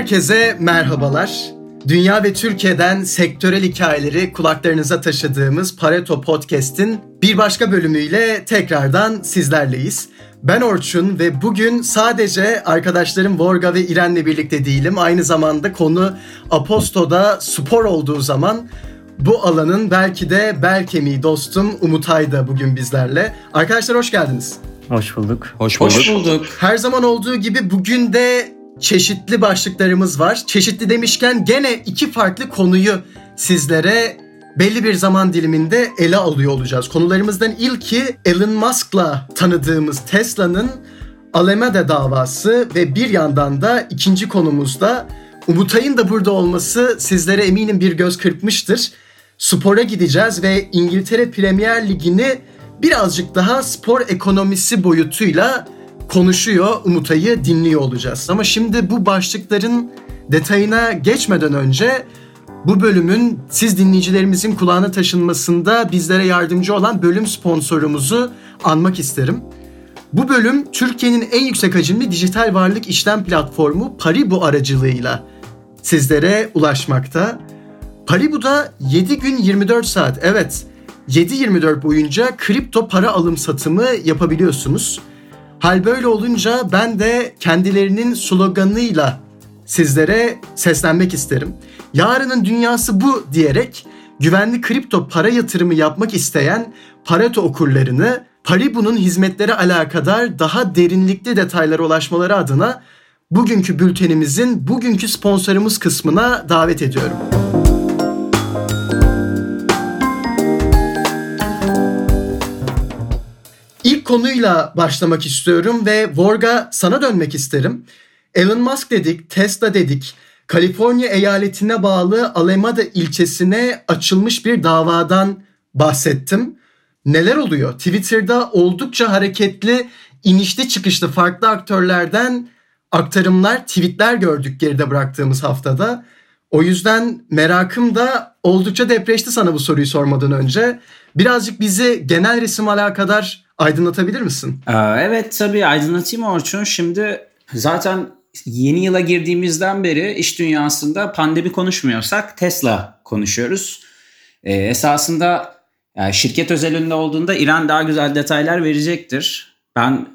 Herkese merhabalar. Dünya ve Türkiye'den sektörel hikayeleri kulaklarınıza taşıdığımız Pareto Podcast'in bir başka bölümüyle tekrardan sizlerleyiz. Ben Orçun ve bugün sadece arkadaşlarım Vorga ve İren'le birlikte değilim. Aynı zamanda konu Aposto'da spor olduğu zaman bu alanın belki de bel kemiği dostum Umutay da bugün bizlerle. Arkadaşlar hoş geldiniz. Hoş bulduk. Hoş bulduk. Hoş bulduk. Her zaman olduğu gibi bugün de çeşitli başlıklarımız var. Çeşitli demişken gene iki farklı konuyu sizlere belli bir zaman diliminde ele alıyor olacağız. Konularımızdan ilki Elon Musk'la tanıdığımız Tesla'nın Alameda davası ve bir yandan da ikinci konumuzda Umutay'ın da burada olması sizlere eminim bir göz kırpmıştır. Spora gideceğiz ve İngiltere Premier Ligi'ni birazcık daha spor ekonomisi boyutuyla konuşuyor, Umutay'ı dinliyor olacağız. Ama şimdi bu başlıkların detayına geçmeden önce bu bölümün siz dinleyicilerimizin kulağına taşınmasında bizlere yardımcı olan bölüm sponsorumuzu anmak isterim. Bu bölüm Türkiye'nin en yüksek hacimli dijital varlık işlem platformu Paribu aracılığıyla sizlere ulaşmakta. Paribu'da 7 gün 24 saat evet 7-24 boyunca kripto para alım satımı yapabiliyorsunuz. Hal böyle olunca ben de kendilerinin sloganıyla sizlere seslenmek isterim. Yarının dünyası bu diyerek güvenli kripto para yatırımı yapmak isteyen Pareto okurlarını Paribu'nun hizmetleri alakadar daha derinlikli detaylara ulaşmaları adına bugünkü bültenimizin bugünkü sponsorumuz kısmına davet ediyorum. Konuyla başlamak istiyorum ve Vorga sana dönmek isterim. Elon Musk dedik, Tesla dedik. Kaliforniya eyaletine bağlı Alameda ilçesine açılmış bir davadan bahsettim. Neler oluyor? Twitter'da oldukça hareketli, inişli çıkışlı farklı aktörlerden aktarımlar, tweetler gördük geride bıraktığımız haftada. O yüzden merakım da oldukça depreşti sana bu soruyu sormadan önce. Birazcık bizi genel resim alakadar aydınlatabilir misin? Evet tabii aydınlatayım Orçun. Şimdi zaten yeni yıla girdiğimizden beri iş dünyasında pandemi konuşmuyorsak Tesla konuşuyoruz. Ee, esasında yani şirket özelinde olduğunda İran daha güzel detaylar verecektir. Ben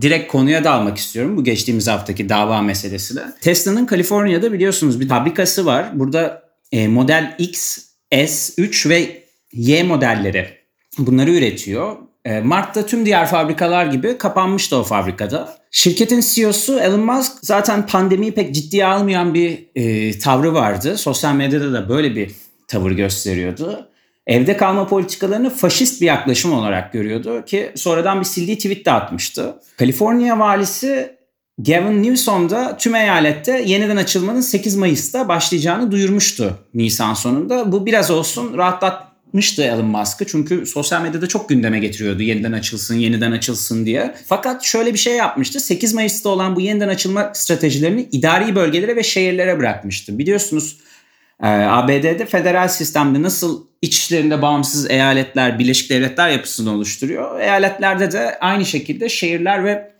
direkt konuya dalmak istiyorum bu geçtiğimiz haftaki dava meselesine. Tesla'nın Kaliforniya'da biliyorsunuz bir fabrikası var. Burada e, Model X, S, 3 ve Y modelleri bunları üretiyor. E, Mart'ta tüm diğer fabrikalar gibi kapanmıştı o fabrikada. Şirketin CEO'su Elon Musk zaten pandemiyi pek ciddiye almayan bir e, tavrı vardı. Sosyal medyada da böyle bir tavır gösteriyordu. Evde kalma politikalarını faşist bir yaklaşım olarak görüyordu ki sonradan bir sildiği tweet de atmıştı. Kaliforniya valisi Gavin Newsom da tüm eyalette yeniden açılmanın 8 Mayıs'ta başlayacağını duyurmuştu Nisan sonunda. Bu biraz olsun rahatlatmıştı Elon Musk'ı çünkü sosyal medyada çok gündeme getiriyordu yeniden açılsın, yeniden açılsın diye. Fakat şöyle bir şey yapmıştı. 8 Mayıs'ta olan bu yeniden açılma stratejilerini idari bölgelere ve şehirlere bırakmıştı. Biliyorsunuz ee, ABD'de federal sistemde nasıl içlerinde bağımsız eyaletler, Birleşik Devletler yapısını oluşturuyor. Eyaletlerde de aynı şekilde şehirler ve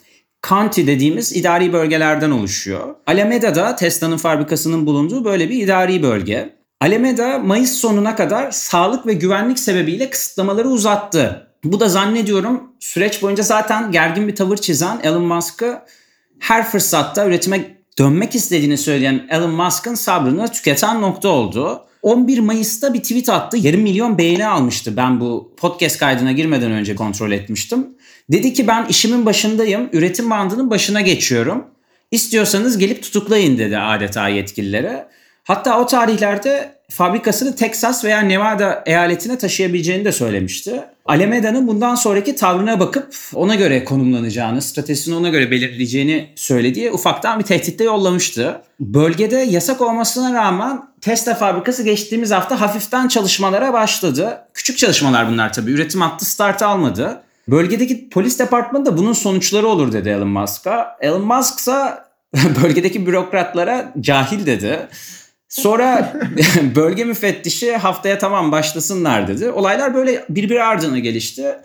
county dediğimiz idari bölgelerden oluşuyor. Alameda'da Tesla'nın fabrikasının bulunduğu böyle bir idari bölge. Alameda Mayıs sonuna kadar sağlık ve güvenlik sebebiyle kısıtlamaları uzattı. Bu da zannediyorum süreç boyunca zaten gergin bir tavır çizen Elon Musk'ı her fırsatta üretime dönmek istediğini söyleyen Elon Musk'ın sabrını tüketen nokta oldu. 11 Mayıs'ta bir tweet attı. Yarım milyon beğeni almıştı. Ben bu podcast kaydına girmeden önce kontrol etmiştim. Dedi ki ben işimin başındayım. Üretim bandının başına geçiyorum. İstiyorsanız gelip tutuklayın dedi adeta yetkililere. Hatta o tarihlerde fabrikasını Texas veya Nevada eyaletine taşıyabileceğini de söylemişti. Alameda'nın bundan sonraki tavrına bakıp ona göre konumlanacağını, stratejisini ona göre belirleyeceğini söylediği ufaktan bir tehditte yollamıştı. Bölgede yasak olmasına rağmen Tesla fabrikası geçtiğimiz hafta hafiften çalışmalara başladı. Küçük çalışmalar bunlar tabii. Üretim hattı start almadı. Bölgedeki polis departmanı da bunun sonuçları olur dedi Elon Musk'a. Elon Musk ise bölgedeki bürokratlara cahil dedi. Sonra bölge müfettişi haftaya tamam başlasınlar dedi. Olaylar böyle birbiri ardına gelişti.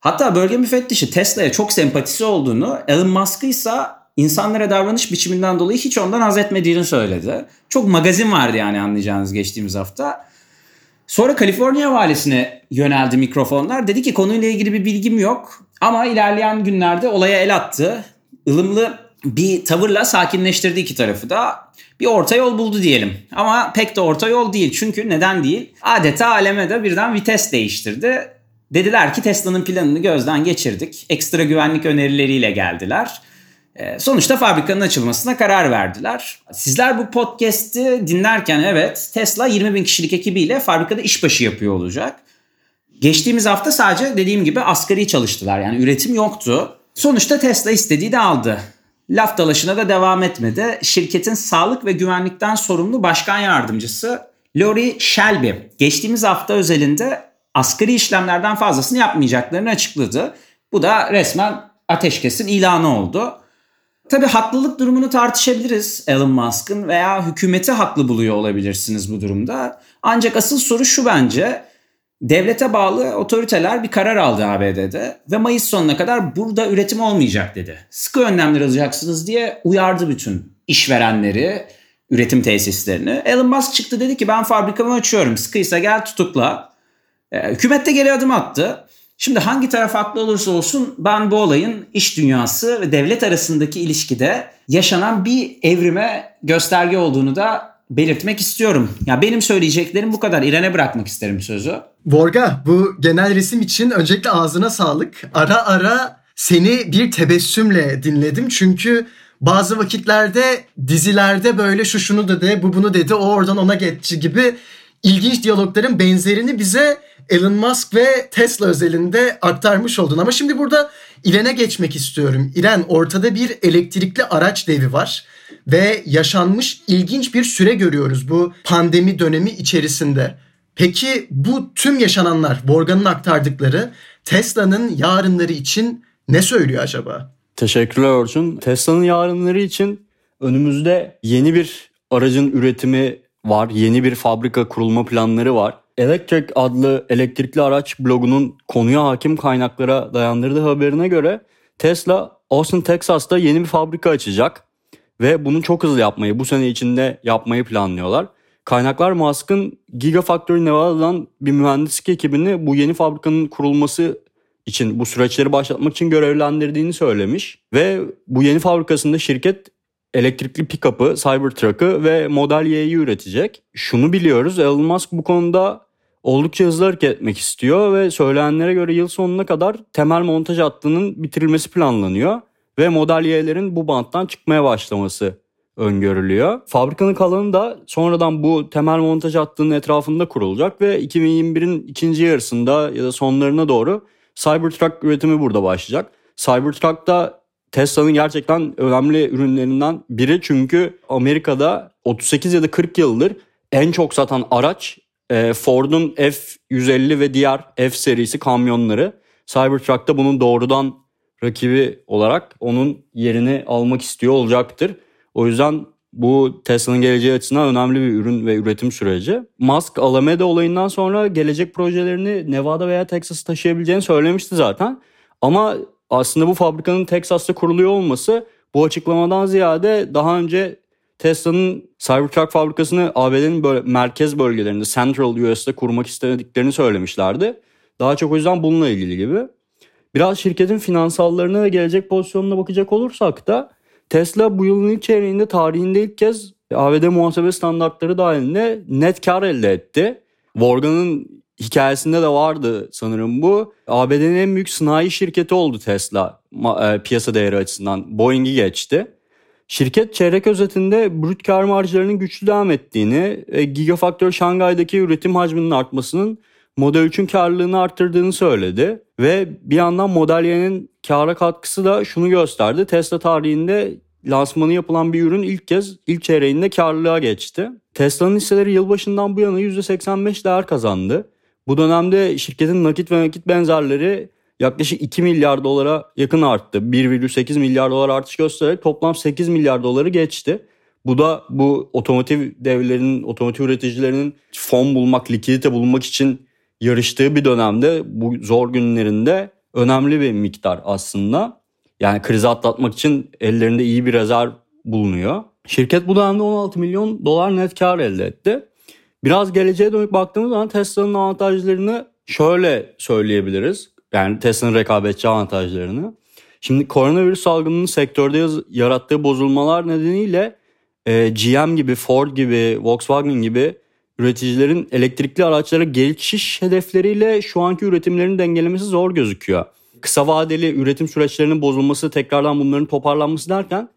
Hatta bölge müfettişi Tesla'ya çok sempatisi olduğunu, Elon Musk'ı ise insanlara davranış biçiminden dolayı hiç ondan haz etmediğini söyledi. Çok magazin vardı yani anlayacağınız geçtiğimiz hafta. Sonra Kaliforniya valisine yöneldi mikrofonlar. Dedi ki konuyla ilgili bir bilgim yok ama ilerleyen günlerde olaya el attı. Ilımlı bir tavırla sakinleştirdi iki tarafı da. Bir orta yol buldu diyelim. Ama pek de orta yol değil. Çünkü neden değil? Adeta aleme de birden vites değiştirdi. Dediler ki Tesla'nın planını gözden geçirdik. Ekstra güvenlik önerileriyle geldiler. Ee, sonuçta fabrikanın açılmasına karar verdiler. Sizler bu podcast'i dinlerken evet Tesla 20 bin kişilik ekibiyle fabrikada işbaşı yapıyor olacak. Geçtiğimiz hafta sadece dediğim gibi asgari çalıştılar yani üretim yoktu. Sonuçta Tesla istediği de aldı. Laf dalaşına da devam etmedi. Şirketin sağlık ve güvenlikten sorumlu başkan yardımcısı Lori Shelby geçtiğimiz hafta özelinde asgari işlemlerden fazlasını yapmayacaklarını açıkladı. Bu da resmen ateşkesin ilanı oldu. Tabi haklılık durumunu tartışabiliriz Elon Musk'ın veya hükümeti haklı buluyor olabilirsiniz bu durumda. Ancak asıl soru şu bence. Devlete bağlı otoriteler bir karar aldı ABD'de ve Mayıs sonuna kadar burada üretim olmayacak dedi. Sıkı önlemler alacaksınız diye uyardı bütün işverenleri, üretim tesislerini. Elon Musk çıktı dedi ki ben fabrikamı açıyorum sıkıysa gel tutukla. Ee, hükümet de geri adım attı. Şimdi hangi taraf haklı olursa olsun ben bu olayın iş dünyası ve devlet arasındaki ilişkide yaşanan bir evrime gösterge olduğunu da belirtmek istiyorum. Ya benim söyleyeceklerim bu kadar. İrene bırakmak isterim sözü. Vorga bu genel resim için öncelikle ağzına sağlık. Ara ara seni bir tebessümle dinledim. Çünkü bazı vakitlerde dizilerde böyle şu şunu dedi, bu bunu dedi, o oradan ona geçti gibi ilginç diyalogların benzerini bize Elon Musk ve Tesla özelinde aktarmış oldun. Ama şimdi burada İren'e geçmek istiyorum. İren ortada bir elektrikli araç devi var ve yaşanmış ilginç bir süre görüyoruz bu pandemi dönemi içerisinde. Peki bu tüm yaşananlar, Morgan'ın aktardıkları Tesla'nın yarınları için ne söylüyor acaba? Teşekkürler Orçun. Tesla'nın yarınları için önümüzde yeni bir aracın üretimi var. Yeni bir fabrika kurulma planları var. Electric adlı elektrikli araç blogunun konuya hakim kaynaklara dayandırdığı haberine göre Tesla Austin, Texas'ta yeni bir fabrika açacak ve bunu çok hızlı yapmayı, bu sene içinde yapmayı planlıyorlar. Kaynaklar Musk'ın Gigafactory Nevada'dan bir mühendislik ekibini bu yeni fabrikanın kurulması için bu süreçleri başlatmak için görevlendirdiğini söylemiş. Ve bu yeni fabrikasında şirket elektrikli pick-up'ı, Cybertruck'ı ve Model Y'yi üretecek. Şunu biliyoruz Elon Musk bu konuda oldukça hızlı hareket etmek istiyor ve söylenenlere göre yıl sonuna kadar temel montaj hattının bitirilmesi planlanıyor ve Model Y'lerin bu banttan çıkmaya başlaması öngörülüyor. Fabrikanın kalanı da sonradan bu temel montaj hattının etrafında kurulacak ve 2021'in ikinci yarısında ya da sonlarına doğru Cybertruck üretimi burada başlayacak. Cybertruck da Tesla'nın gerçekten önemli ürünlerinden biri çünkü Amerika'da 38 ya da 40 yıldır en çok satan araç e, Ford'un F-150 ve diğer F serisi kamyonları. Cybertruck da bunun doğrudan rakibi olarak onun yerini almak istiyor olacaktır. O yüzden bu Tesla'nın geleceği açısından önemli bir ürün ve üretim süreci. Musk Alameda olayından sonra gelecek projelerini Nevada veya Texas'a taşıyabileceğini söylemişti zaten. Ama aslında bu fabrikanın Texas'ta kuruluyor olması bu açıklamadan ziyade daha önce Tesla'nın Cybertruck fabrikasını ABD'nin böyle merkez bölgelerinde Central US'te kurmak istediklerini söylemişlerdi. Daha çok o yüzden bununla ilgili gibi. Biraz şirketin finansallarına ve gelecek pozisyonuna bakacak olursak da Tesla bu yılın ilk çeyreğinde tarihinde ilk kez ABD muhasebe standartları dahilinde net kar elde etti. Morgan'ın hikayesinde de vardı sanırım bu. ABD'nin en büyük sanayi şirketi oldu Tesla e, piyasa değeri açısından. Boeing'i geçti. Şirket çeyrek özetinde brüt kar marjlarının güçlü devam ettiğini, Gigafactory Şangay'daki üretim hacminin artmasının Model 3'ün karlılığını arttırdığını söyledi. Ve bir yandan Model Y'nin kara katkısı da şunu gösterdi. Tesla tarihinde lansmanı yapılan bir ürün ilk kez ilk çeyreğinde karlılığa geçti. Tesla'nın hisseleri yılbaşından bu yana %85 değer kazandı. Bu dönemde şirketin nakit ve nakit benzerleri yaklaşık 2 milyar dolara yakın arttı. 1,8 milyar dolar artış göstererek toplam 8 milyar doları geçti. Bu da bu otomotiv devlerinin, otomotiv üreticilerinin fon bulmak, likidite bulmak için yarıştığı bir dönemde bu zor günlerinde önemli bir miktar aslında. Yani krizi atlatmak için ellerinde iyi bir rezerv bulunuyor. Şirket bu dönemde 16 milyon dolar net kar elde etti. Biraz geleceğe dönük baktığımız zaman Tesla'nın avantajlarını şöyle söyleyebiliriz. Yani Tesla'nın rekabetçi avantajlarını. Şimdi koronavirüs salgınının sektörde yarattığı bozulmalar nedeniyle e, GM gibi, Ford gibi, Volkswagen gibi üreticilerin elektrikli araçlara geçiş hedefleriyle şu anki üretimlerini dengelemesi zor gözüküyor. Kısa vadeli üretim süreçlerinin bozulması, tekrardan bunların toparlanması derken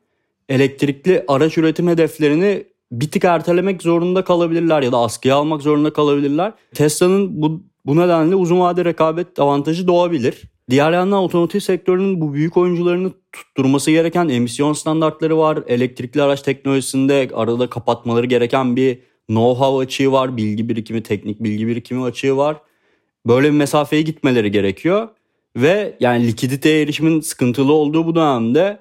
elektrikli araç üretim hedeflerini bir tık ertelemek zorunda kalabilirler ya da askıya almak zorunda kalabilirler. Tesla'nın bu, bu nedenle uzun vade rekabet avantajı doğabilir. Diğer yandan otomotiv sektörünün bu büyük oyuncularını tutturması gereken emisyon standartları var. Elektrikli araç teknolojisinde arada kapatmaları gereken bir know-how açığı var. Bilgi birikimi, teknik bilgi birikimi açığı var. Böyle bir mesafeye gitmeleri gerekiyor. Ve yani likiditeye erişimin sıkıntılı olduğu bu dönemde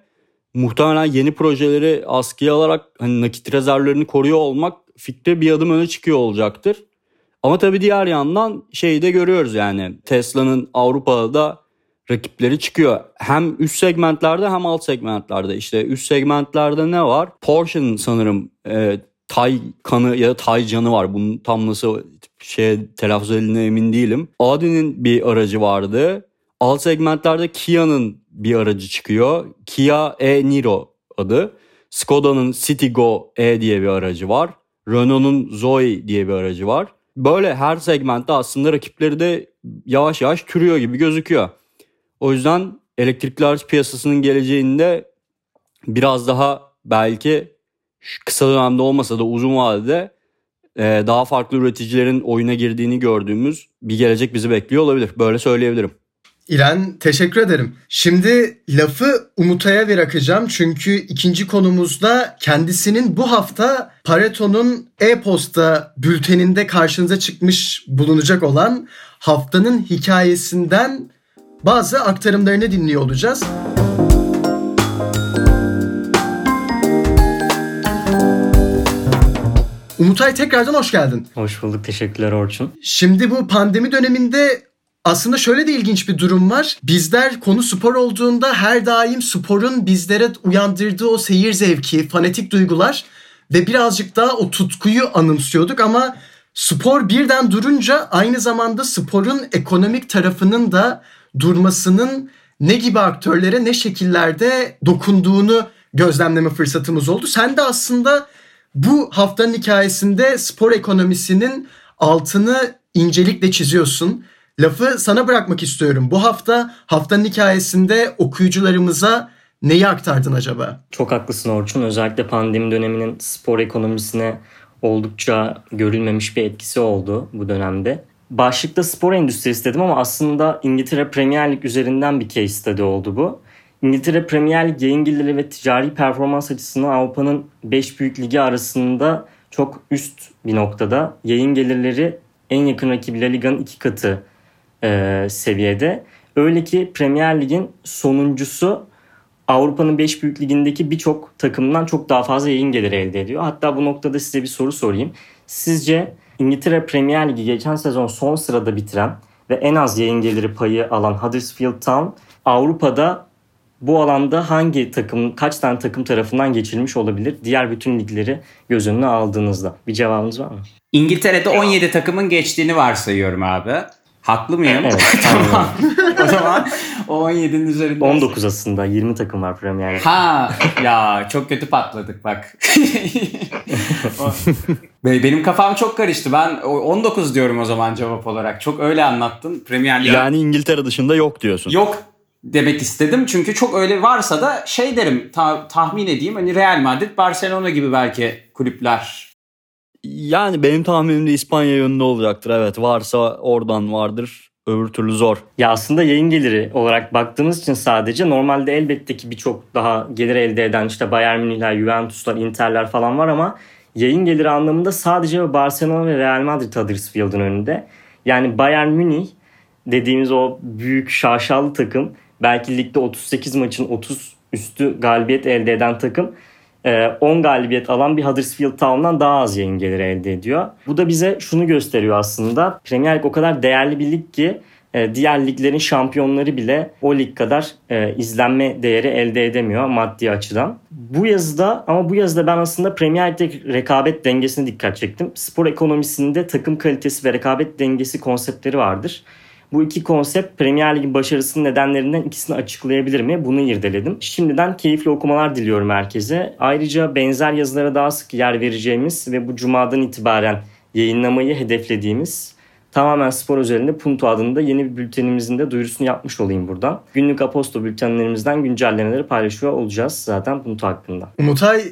muhtemelen yeni projeleri askıya alarak hani nakit rezervlerini koruyor olmak fikri bir adım öne çıkıyor olacaktır. Ama tabii diğer yandan şeyi de görüyoruz yani Tesla'nın Avrupa'da rakipleri çıkıyor. Hem üst segmentlerde hem alt segmentlerde. İşte üst segmentlerde ne var? Porsche'nin sanırım e, Tay kanı ya da Tay canı var. Bunun tam nasıl şey telaffuz edildiğine emin değilim. Audi'nin bir aracı vardı. Alt segmentlerde Kia'nın bir aracı çıkıyor. Kia e-Niro adı. Skoda'nın Citigo E diye bir aracı var. Renault'un Zoe diye bir aracı var. Böyle her segmentte aslında rakipleri de yavaş yavaş türüyor gibi gözüküyor. O yüzden elektrikli araç piyasasının geleceğinde biraz daha belki kısa dönemde olmasa da uzun vadede daha farklı üreticilerin oyuna girdiğini gördüğümüz bir gelecek bizi bekliyor olabilir. Böyle söyleyebilirim. İren teşekkür ederim. Şimdi lafı Umutay'a bırakacağım çünkü ikinci konumuzda kendisinin bu hafta Pareto'nun e-posta bülteninde karşınıza çıkmış bulunacak olan haftanın hikayesinden bazı aktarımlarını dinliyor olacağız. Umutay tekrardan hoş geldin. Hoş bulduk. Teşekkürler Orçun. Şimdi bu pandemi döneminde aslında şöyle de ilginç bir durum var. Bizler konu spor olduğunda her daim sporun bizlere uyandırdığı o seyir zevki, fanatik duygular ve birazcık daha o tutkuyu anımsıyorduk ama spor birden durunca aynı zamanda sporun ekonomik tarafının da durmasının ne gibi aktörlere ne şekillerde dokunduğunu gözlemleme fırsatımız oldu. Sen de aslında bu haftanın hikayesinde spor ekonomisinin altını incelikle çiziyorsun. Lafı sana bırakmak istiyorum. Bu hafta haftanın hikayesinde okuyucularımıza neyi aktardın acaba? Çok haklısın Orçun. Özellikle pandemi döneminin spor ekonomisine oldukça görülmemiş bir etkisi oldu bu dönemde. Başlıkta spor endüstrisi dedim ama aslında İngiltere Premier Lig üzerinden bir case study oldu bu. İngiltere Premier Lig yayın geliri ve ticari performans açısından Avrupa'nın 5 büyük ligi arasında çok üst bir noktada. Yayın gelirleri en yakın rakibi La Liga'nın iki katı e, seviyede. Öyle ki Premier Lig'in sonuncusu Avrupa'nın 5 büyük ligindeki birçok takımdan çok daha fazla yayın geliri elde ediyor. Hatta bu noktada size bir soru sorayım. Sizce İngiltere Premier Ligi geçen sezon son sırada bitiren ve en az yayın geliri payı alan Huddersfield Town Avrupa'da bu alanda hangi takım, kaç tane takım tarafından geçilmiş olabilir? Diğer bütün ligleri göz önüne aldığınızda. Bir cevabınız var mı? İngiltere'de 17 takımın geçtiğini varsayıyorum abi. Haklı mıyım? Evet. tamam. o zaman o 17'nin üzerinde. 19 aslında. 20 takım var Premier Lig'de. Ha ya çok kötü patladık bak. Benim kafam çok karıştı. Ben 19 diyorum o zaman cevap olarak. Çok öyle anlattın. Premier Lig. Yani İngiltere dışında yok diyorsun. Yok demek istedim. Çünkü çok öyle varsa da şey derim ta- tahmin edeyim hani Real Madrid, Barcelona gibi belki kulüpler. Yani benim tahminim de İspanya yönünde olacaktır. Evet varsa oradan vardır. Öbür türlü zor. Ya aslında yayın geliri olarak baktığımız için sadece normalde elbette ki birçok daha gelir elde eden işte Bayern Münihler, Juventuslar, Inter'ler falan var ama yayın geliri anlamında sadece Barcelona ve Real Madrid Huddersfield'ın önünde. Yani Bayern Münih dediğimiz o büyük şaşalı takım belki ligde 38 maçın 30 üstü galibiyet elde eden takım 10 galibiyet alan bir Huddersfield Town'dan daha az yayın geliri elde ediyor. Bu da bize şunu gösteriyor aslında. Premier Lig o kadar değerli bir lig ki e, diğer liglerin şampiyonları bile o lig kadar e, izlenme değeri elde edemiyor maddi açıdan. Bu yazıda ama bu yazıda ben aslında Premier Lig'deki rekabet dengesine dikkat çektim. Spor ekonomisinde takım kalitesi ve rekabet dengesi konseptleri vardır. Bu iki konsept Premier Lig'in başarısının nedenlerinden ikisini açıklayabilir mi? Bunu irdeledim. Şimdiden keyifli okumalar diliyorum herkese. Ayrıca benzer yazılara daha sık yer vereceğimiz ve bu cumadan itibaren yayınlamayı hedeflediğimiz tamamen spor üzerinde Punto adında yeni bir bültenimizin de duyurusunu yapmış olayım buradan. Günlük Aposto bültenlerimizden güncellemeleri paylaşıyor olacağız zaten Punto hakkında. Umutay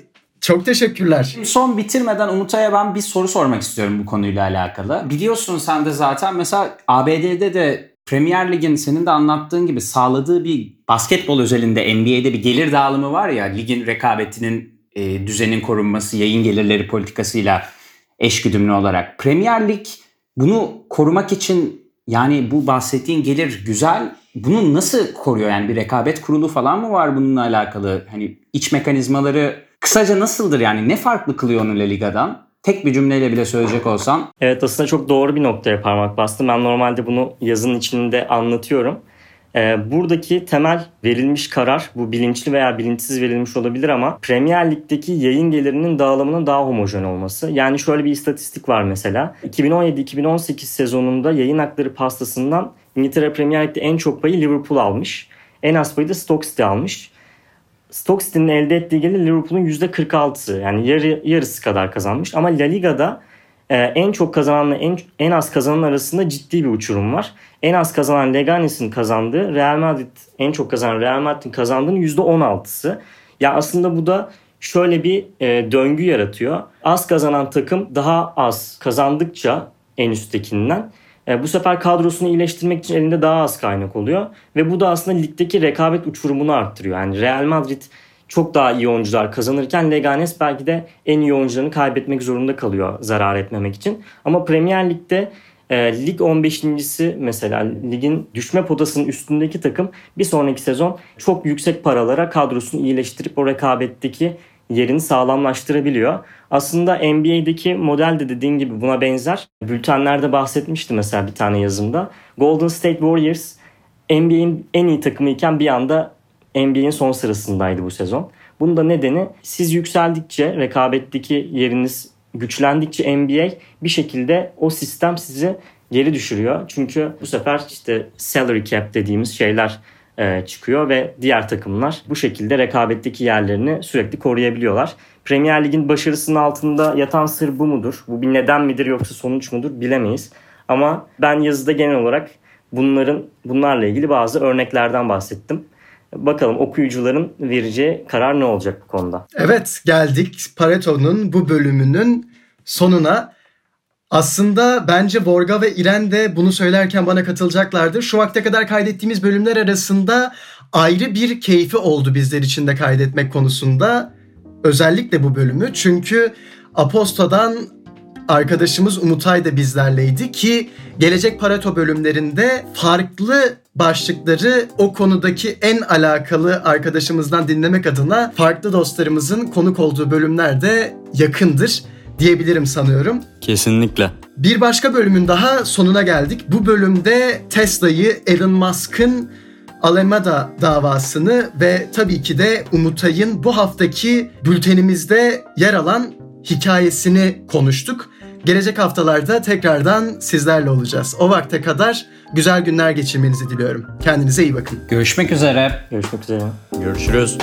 çok teşekkürler. Son bitirmeden Umutay'a ben bir soru sormak istiyorum bu konuyla alakalı. Biliyorsun sen de zaten mesela ABD'de de Premier Lig'in senin de anlattığın gibi sağladığı bir basketbol özelinde NBA'de bir gelir dağılımı var ya ligin rekabetinin e, düzenin korunması, yayın gelirleri politikasıyla eşgüdümlü olarak. Premier Lig bunu korumak için yani bu bahsettiğin gelir güzel. Bunu nasıl koruyor? Yani bir rekabet kurulu falan mı var bununla alakalı? Hani iç mekanizmaları kısaca nasıldır yani? Ne farklı kılıyor onu La Liga'dan? Tek bir cümleyle bile söyleyecek olsan. Evet aslında çok doğru bir noktaya parmak bastım. Ben normalde bunu yazın içinde anlatıyorum. Ee, buradaki temel verilmiş karar bu bilinçli veya bilinçsiz verilmiş olabilir ama Premier Lig'deki yayın gelirinin dağılımının daha homojen olması. Yani şöyle bir istatistik var mesela. 2017-2018 sezonunda yayın hakları pastasından İngiltere Premier Lig'de en çok payı Liverpool almış. En az payı da Stoke City almış. Stoke City'nin elde ettiği gelir Liverpool'un %46'sı yani yarı, yarısı kadar kazanmış. Ama La Liga'da e, en çok kazananla en, en az kazanan arasında ciddi bir uçurum var. En az kazanan Leganes'in kazandığı Real Madrid en çok kazanan Real Madrid'in kazandığının %16'sı. Ya aslında bu da şöyle bir e, döngü yaratıyor. Az kazanan takım daha az kazandıkça en üsttekinden e, bu sefer kadrosunu iyileştirmek için elinde daha az kaynak oluyor. Ve bu da aslında ligdeki rekabet uçurumunu arttırıyor. Yani Real Madrid çok daha iyi oyuncular kazanırken Leganes belki de en iyi oyuncularını kaybetmek zorunda kalıyor zarar etmemek için. Ama Premier Lig'de e, lig 15.si mesela ligin düşme potasının üstündeki takım bir sonraki sezon çok yüksek paralara kadrosunu iyileştirip o rekabetteki yerini sağlamlaştırabiliyor. Aslında NBA'deki model de dediğin gibi buna benzer. Bültenlerde bahsetmişti mesela bir tane yazımda. Golden State Warriors NBA'in en iyi takımı iken bir anda NBA'in son sırasındaydı bu sezon. Bunun da nedeni siz yükseldikçe rekabetteki yeriniz güçlendikçe NBA bir şekilde o sistem sizi geri düşürüyor. Çünkü bu sefer işte salary cap dediğimiz şeyler e, çıkıyor ve diğer takımlar bu şekilde rekabetteki yerlerini sürekli koruyabiliyorlar. Premier Lig'in başarısının altında yatan sır bu mudur? Bu bir neden midir yoksa sonuç mudur bilemeyiz. Ama ben yazıda genel olarak bunların bunlarla ilgili bazı örneklerden bahsettim. Bakalım okuyucuların vereceği karar ne olacak bu konuda? Evet geldik Pareto'nun bu bölümünün sonuna. Aslında bence Vorga ve İren de bunu söylerken bana katılacaklardır. Şu vakte kadar kaydettiğimiz bölümler arasında ayrı bir keyfi oldu bizler için de kaydetmek konusunda. Özellikle bu bölümü. Çünkü Aposto'dan arkadaşımız Umutay da bizlerleydi ki gelecek Pareto bölümlerinde farklı başlıkları o konudaki en alakalı arkadaşımızdan dinlemek adına farklı dostlarımızın konuk olduğu bölümler de yakındır diyebilirim sanıyorum. Kesinlikle. Bir başka bölümün daha sonuna geldik. Bu bölümde Tesla'yı Elon Musk'ın Alameda davasını ve tabii ki de Umutay'ın bu haftaki bültenimizde yer alan hikayesini konuştuk. Gelecek haftalarda tekrardan sizlerle olacağız. O vakte kadar güzel günler geçirmenizi diliyorum. Kendinize iyi bakın. Görüşmek üzere. Görüşmek üzere. Görüşürüz.